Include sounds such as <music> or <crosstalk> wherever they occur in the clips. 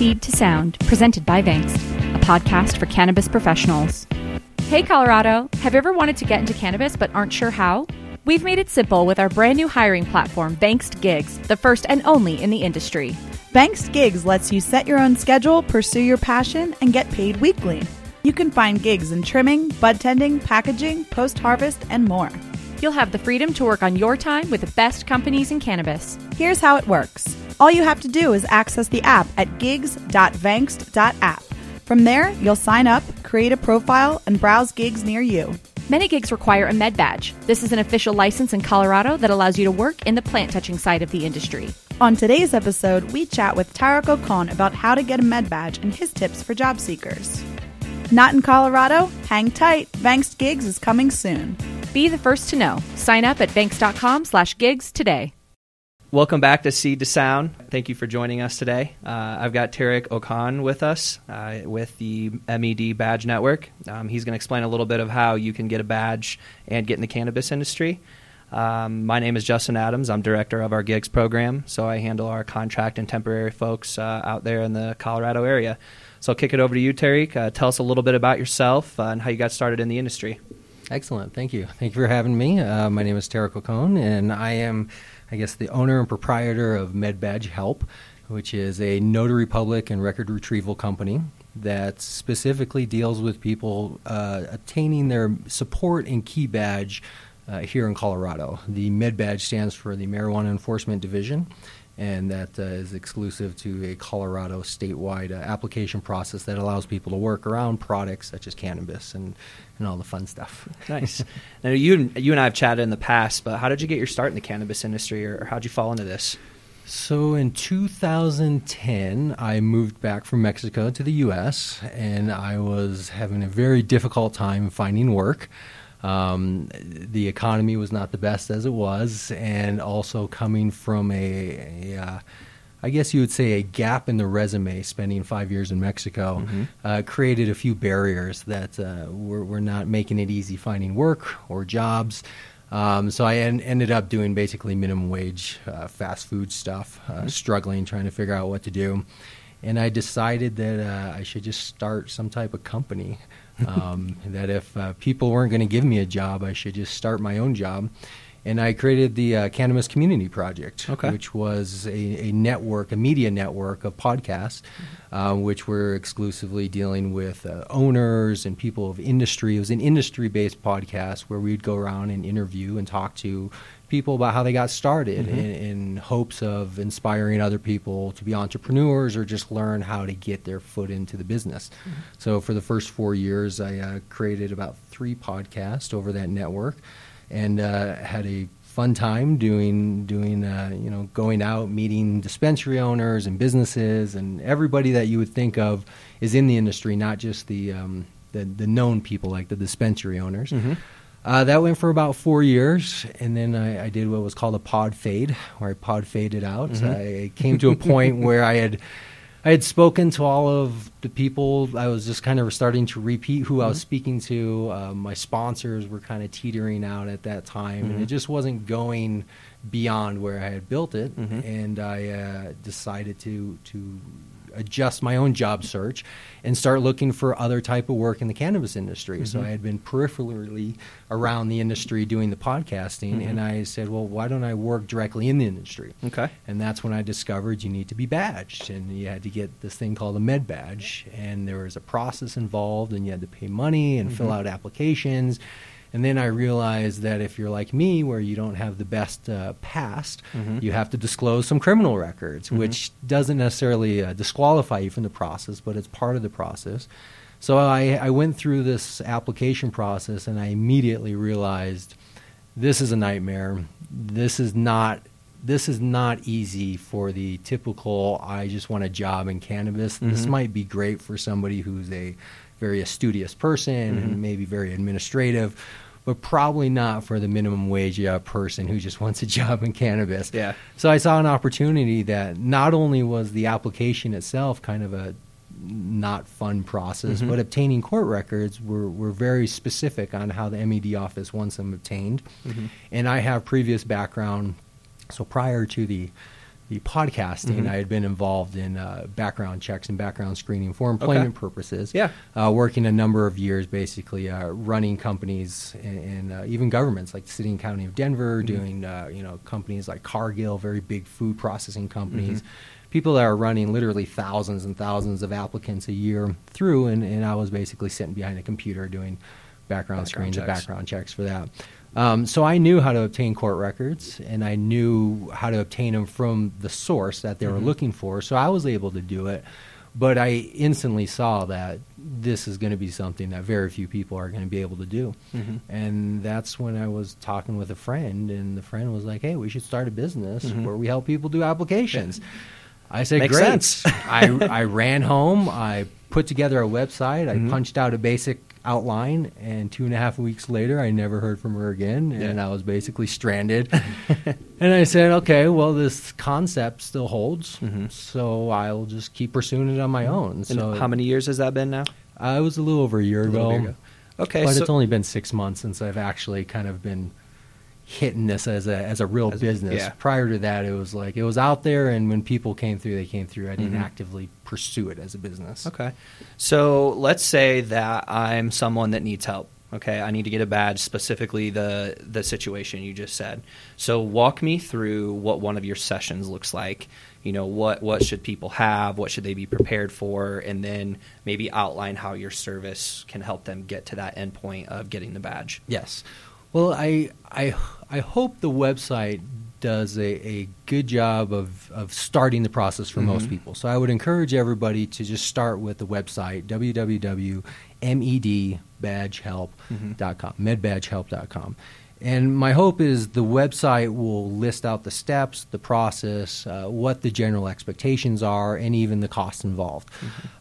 Seed to Sound, presented by Vangst, a podcast for cannabis professionals. Hey, Colorado, have you ever wanted to get into cannabis but aren't sure how? We've made it simple with our brand new hiring platform, Vangst Gigs, the first and only in the industry. Vangst Gigs lets you set your own schedule, pursue your passion, and get paid weekly. You can find gigs in trimming, bud tending, packaging, post harvest, and more. You'll have the freedom to work on your time with the best companies in cannabis. Here's how it works all you have to do is access the app at gigs.vangst.app. From there, you'll sign up, create a profile, and browse gigs near you. Many gigs require a med badge. This is an official license in Colorado that allows you to work in the plant touching side of the industry. On today's episode, we chat with Tarek Ocon about how to get a med badge and his tips for job seekers. Not in Colorado? Hang tight. Vangst Gigs is coming soon. Be the first to know. Sign up at vangst.com slash gigs today. Welcome back to Seed to Sound. Thank you for joining us today. Uh, I've got Tarek Ocon with us uh, with the MED Badge Network. Um, he's going to explain a little bit of how you can get a badge and get in the cannabis industry. Um, my name is Justin Adams. I'm director of our gigs program, so I handle our contract and temporary folks uh, out there in the Colorado area. So I'll kick it over to you, Tarek. Uh, tell us a little bit about yourself and how you got started in the industry. Excellent. Thank you. Thank you for having me. Uh, my name is Tarek Ocon, and I am I guess, the owner and proprietor of MedBadge Help, which is a notary public and record retrieval company that specifically deals with people uh, attaining their support and key badge uh, here in Colorado. The MedBadge stands for the Marijuana Enforcement Division, and that uh, is exclusive to a Colorado statewide uh, application process that allows people to work around products such as cannabis and, and all the fun stuff. <laughs> nice. Now you you and I have chatted in the past, but how did you get your start in the cannabis industry, or, or how did you fall into this? So in 2010, I moved back from Mexico to the U.S., and I was having a very difficult time finding work. Um, the economy was not the best as it was, and also coming from a, a uh, I guess you would say a gap in the resume, spending five years in Mexico, mm-hmm. uh, created a few barriers that uh, were, were, not making it easy finding work or jobs. Um, so I en- ended up doing basically minimum wage uh, fast food stuff, uh, mm-hmm. struggling, trying to figure out what to do. And I decided that uh, I should just start some type of company um, that if uh, people weren't going to give me a job, I should just start my own job. And I created the uh, Cannabis Community Project, okay. which was a, a, network, a media network of podcasts, mm-hmm. uh, which were exclusively dealing with uh, owners and people of industry. It was an industry based podcast where we'd go around and interview and talk to people about how they got started mm-hmm. in, in, hopes of inspiring other people to be entrepreneurs or just learn how to get their foot into the business. Mm-hmm. So for the first four years, I uh, created about three podcasts over that network and uh, had a fun time doing doing uh, you know going out meeting dispensary owners and businesses and everybody that you would think of is in the industry not just the um, the, the known people like the dispensary owners mm-hmm. Uh, that went for about four years, and then I, I, did what was called a pod fade, where I pod faded out. Mm-hmm. I came to a point <laughs> where I had I had spoken to all of the people. I was just kind of starting to repeat who mm-hmm. I was mm-hmm. speaking to. Uh, my sponsors were kind of teetering out at that time, mm-hmm. and it mm-hmm. just wasn't going beyond where I had built it. Mm-hmm. And I uh, decided to to adjust my own job search and start looking for other type of work in the cannabis industry. Mm-hmm. So I had been peripherally around the industry doing the podcasting, mm-hmm. and I said, well, why don't I work directly in the industry? Okay. And that's when I discovered you need to be badged, and you had to get this thing called a med badge, and there was a process involved, and you had to pay money and mm-hmm. fill out applications and then I realized that if you're like me, where you don't have the best uh, past, mm-hmm. you have to disclose some criminal records, mm-hmm. which doesn't necessarily uh, disqualify you from the process, but it's part of the process. So I, I went through this application process and I immediately realized this is a nightmare. This is not this is not easy for the typical I just want a job in cannabis. Mm-hmm. This might be great for somebody who's a very studious person mm-hmm. and maybe very administrative, but probably not for the minimum wage person who just <laughs> wants a job in cannabis. Yeah. So I saw an opportunity that not only was the application itself kind of a not fun process, mm-hmm. but obtaining court records were, were very specific on how the MED office wants them obtained. Mm-hmm. And I have previous background, so prior to the the podcasting, Mhm. I had been involved in uh, background checks and background screening for employment purposes. Yeah. Uh, working a number of years, basically uh, running companies and, and uh, even governments like the City and County of Denver, Mhm. doing uh, you know companies like Cargill, very big food processing companies. Mhm. People that are running literally thousands and thousands of applicants a year through, and, and I was basically sitting behind a computer doing background, Background screens and background checks for that. Um, so I knew how to obtain court records, and I knew how to obtain them from the source that they were Mhm. looking for. So I was able to do it, but I instantly saw that this is going to be something that very few people are going to be able to do. Mhm. And that's when I was talking with a friend, and the friend was like, "Hey, we should start a business Mhm. where we help people do applications." I said, Makes "Great." sense. <laughs> I I ran home. I put together a website. I Mhm. punched out a basic outline, and two and a half weeks later, I never heard from her again, and Yeah. I was basically stranded. <laughs> and I said, "Okay, well, this concept still holds, Mhm. so I'll just keep pursuing it on my own." And So how many years has that been now? Uh, it was a little over a year A ago. ago. Okay, but so- it's only been six months since I've actually kind of been hitting this as a as a real As- business. yeah. Prior to that, it was like it was out there, and when people came through, they came through. I didn't Mhm. actively pursue it as a business. Okay. So let's say that I'm someone that needs help. Okay, I need to get a badge, specifically the the situation you just said. So walk me through what one of your sessions looks like. You know, what what should people have? What should they be prepared for? And then maybe outline how your service can help them get to that endpoint of getting the badge. Yes. Well, I I I hope the website does a, a good job of, of starting the process for most Mhm. people. So I would encourage everybody to just start with the website www.medbadgehelp.com, medbadgehelp.com. And my hope is the website will list out the steps, the process, uh, what the general expectations are, and even the costs involved.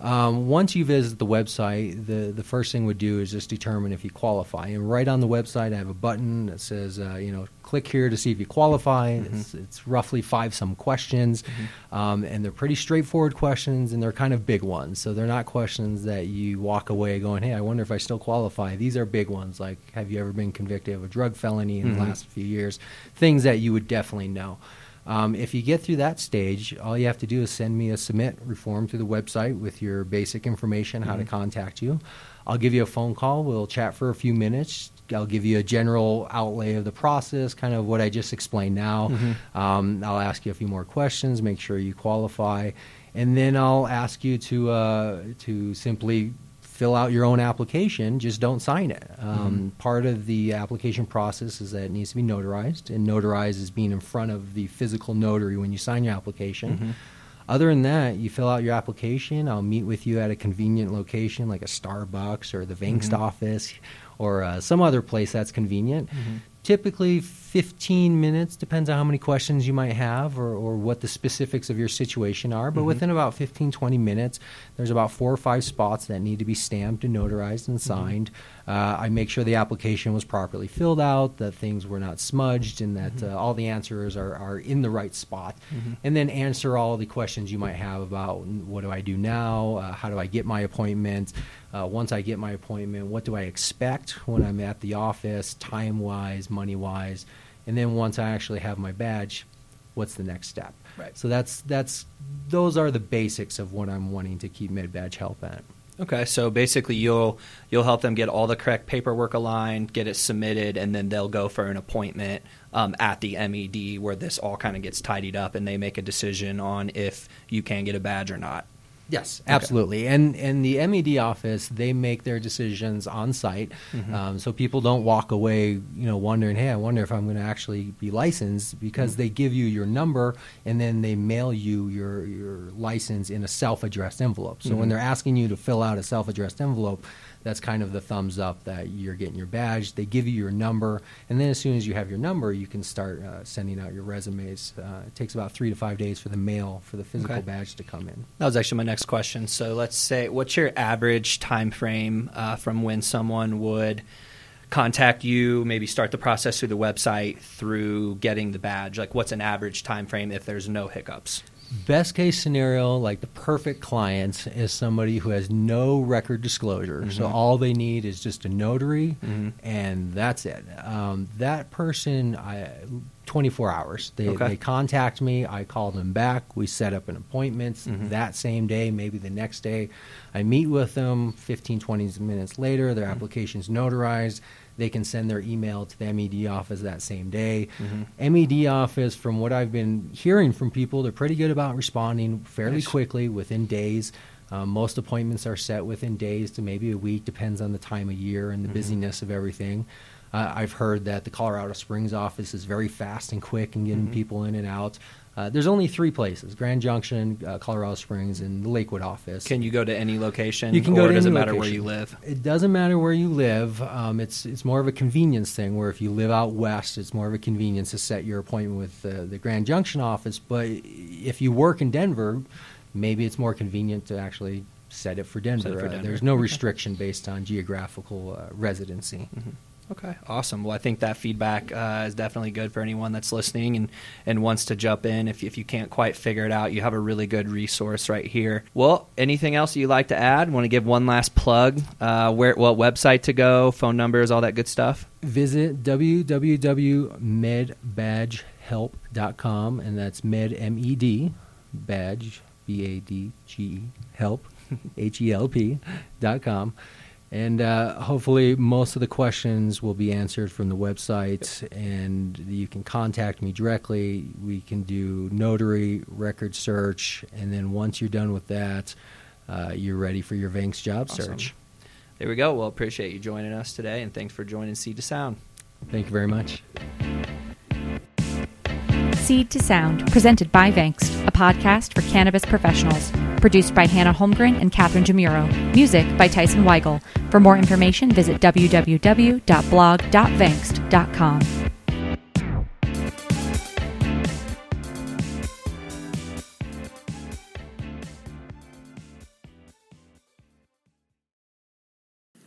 Um, once you visit the website, the, the first thing would do is just determine if you qualify. And right on the website, I have a button that says, uh, you know, click here to see if you qualify. Mhm. It's, it's roughly five some questions, um, and they're pretty straightforward questions, and they're kind of big ones. So they're not questions that you walk away going, hey, I wonder if I still qualify. These are big ones, like have you ever been convicted of a drug felony in Mhm. the last few years? Things that you would definitely know. Um, if you get through that stage, all you have to do is send me a submit reform to the website with your basic information, how to Mhm. contact you. I'll give you a phone call. We'll chat for a few minutes. I'll give you a general outlay of the process, kind of what I just explained now. Mhm. Um, I'll ask you a few more questions, make sure you qualify, and then I'll ask you to uh, to simply fill out your own application. Just don't sign it. Um, Part of the application process is that it needs to be notarized, and notarized is being in front of the physical notary when you sign your application. Mhm. Other than that, you fill out your application. I'll meet with you at a convenient location like a Starbucks or the Vangst Mhm. office or uh, some other place that's convenient. Mhm. Typically, 15 minutes, depends on how many questions you might have or, or what the specifics of your situation are. But Mhm. within about 15, 20 minutes, there's about four or five spots that need to be stamped and notarized and signed. Uh, I make sure the application was properly filled out, that things were not smudged, and that uh, all the answers are, are in the right spot. Mhm. And then answer all the questions you might have about what do I do now? Uh, how do I get my appointment? Uh, once I get my appointment, what do I expect when I'm at the office, time wise, money wise? And then once I actually have my badge, what's the next step? Right. So that's that's those are the basics of what I'm wanting to keep Med Badge help at. Okay, so basically you'll you'll help them get all the correct paperwork aligned, get it submitted, and then they'll go for an appointment um, at the MED where this all kind of gets tidied up, and they make a decision on if you can get a badge or not. Yes, Okay. absolutely. And and the MED office they make their decisions on site, Mhm. um, so people don't walk away, you know, wondering, hey, I wonder if I'm going to actually be licensed because Mhm. they give you your number and then they mail you your your license in a self-addressed envelope. So when Mhm. they're asking you to fill out a self-addressed envelope, that's kind of the thumbs up that you're getting your badge. They give you your number, and then as soon as you have your number, you can start uh, sending out your resumes. Uh, it takes about three to five days for the mail for the physical Okay. badge to come in. That was actually my next question. So let's say, what's your average time frame uh, from when someone would contact you, maybe start the process through the website, through getting the badge? Like, what's an average time frame if there's no hiccups? Best case scenario, like the perfect client, is somebody who has no record disclosure. So Mhm. all they need is just a notary, Mhm. and that's it. Um, that person, I, 24 hours. They, Okay. they contact me. I call them back. We set up an appointment Mm-hmm. that same day, maybe the next day. I meet with them 15, 20 minutes later. Mm-hmm. Their application's notarized. They can send their email to the MED office that same day. Mm-hmm. MED office, from what I've been hearing from people, they're pretty good about responding fairly Nice. quickly within days. Um, most appointments are set within days to maybe a week, depends on the time of year and the busyness of everything. Uh, I've heard that the Colorado Springs office is very fast and quick in getting people in and out. Uh, there's only three places: Grand Junction, uh, Colorado Springs, and the Lakewood office. Can you go to any location? You can or go to does any it matter where you live? It doesn't matter where you live. Um, it's it's more of a convenience thing. Where if you live out west, it's more of a convenience to set your appointment with uh, the Grand Junction office. But if you work in Denver, maybe it's more convenient to actually set it for Denver. It for Uh, there's no Okay. restriction based on geographical uh, residency. Okay, awesome. Well, I think that feedback uh, is definitely good for anyone that's listening and, and wants to jump in. If, if you can't quite figure it out, you have a really good resource right here. Well, anything else you'd like to add? Want to give one last plug? Uh, where, what website to go? Phone numbers, all that good stuff. Visit www.medbadgehelp.com, and that's med m e d badge b a d g e help <laughs> h e l p dot com, and uh, hopefully most of the questions will be answered from the website, and you can contact me directly. We can do notary record search, and then once you're done with that. Uh, you're ready for your Vangst job Awesome. search. There we go. Well, appreciate you joining us today, and thanks for joining Seed to Sound. Thank you very much. Seed to Sound, presented by Vangst, a podcast for cannabis professionals. Produced by Hannah Holmgren and Catherine Jamuro. Music by Tyson Weigel. For more information, visit www.blog.vangst.com.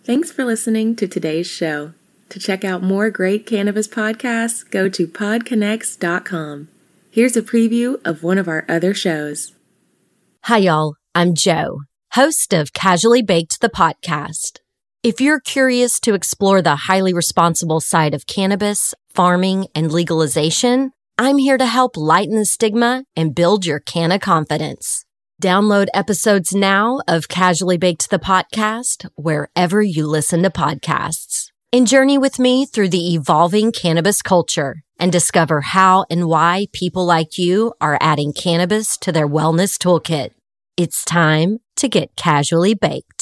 Thanks for listening to today's show. To check out more great cannabis podcasts, go to podconnects.com. Here's a preview of one of our other shows. Hi, y'all. I'm Joe, host of Casually Baked the podcast. If you're curious to explore the highly responsible side of cannabis, farming, and legalization, I'm here to help lighten the stigma and build your canna confidence. Download episodes now of Casually Baked the podcast wherever you listen to podcasts. And journey with me through the evolving cannabis culture and discover how and why people like you are adding cannabis to their wellness toolkit. It's time to get casually baked.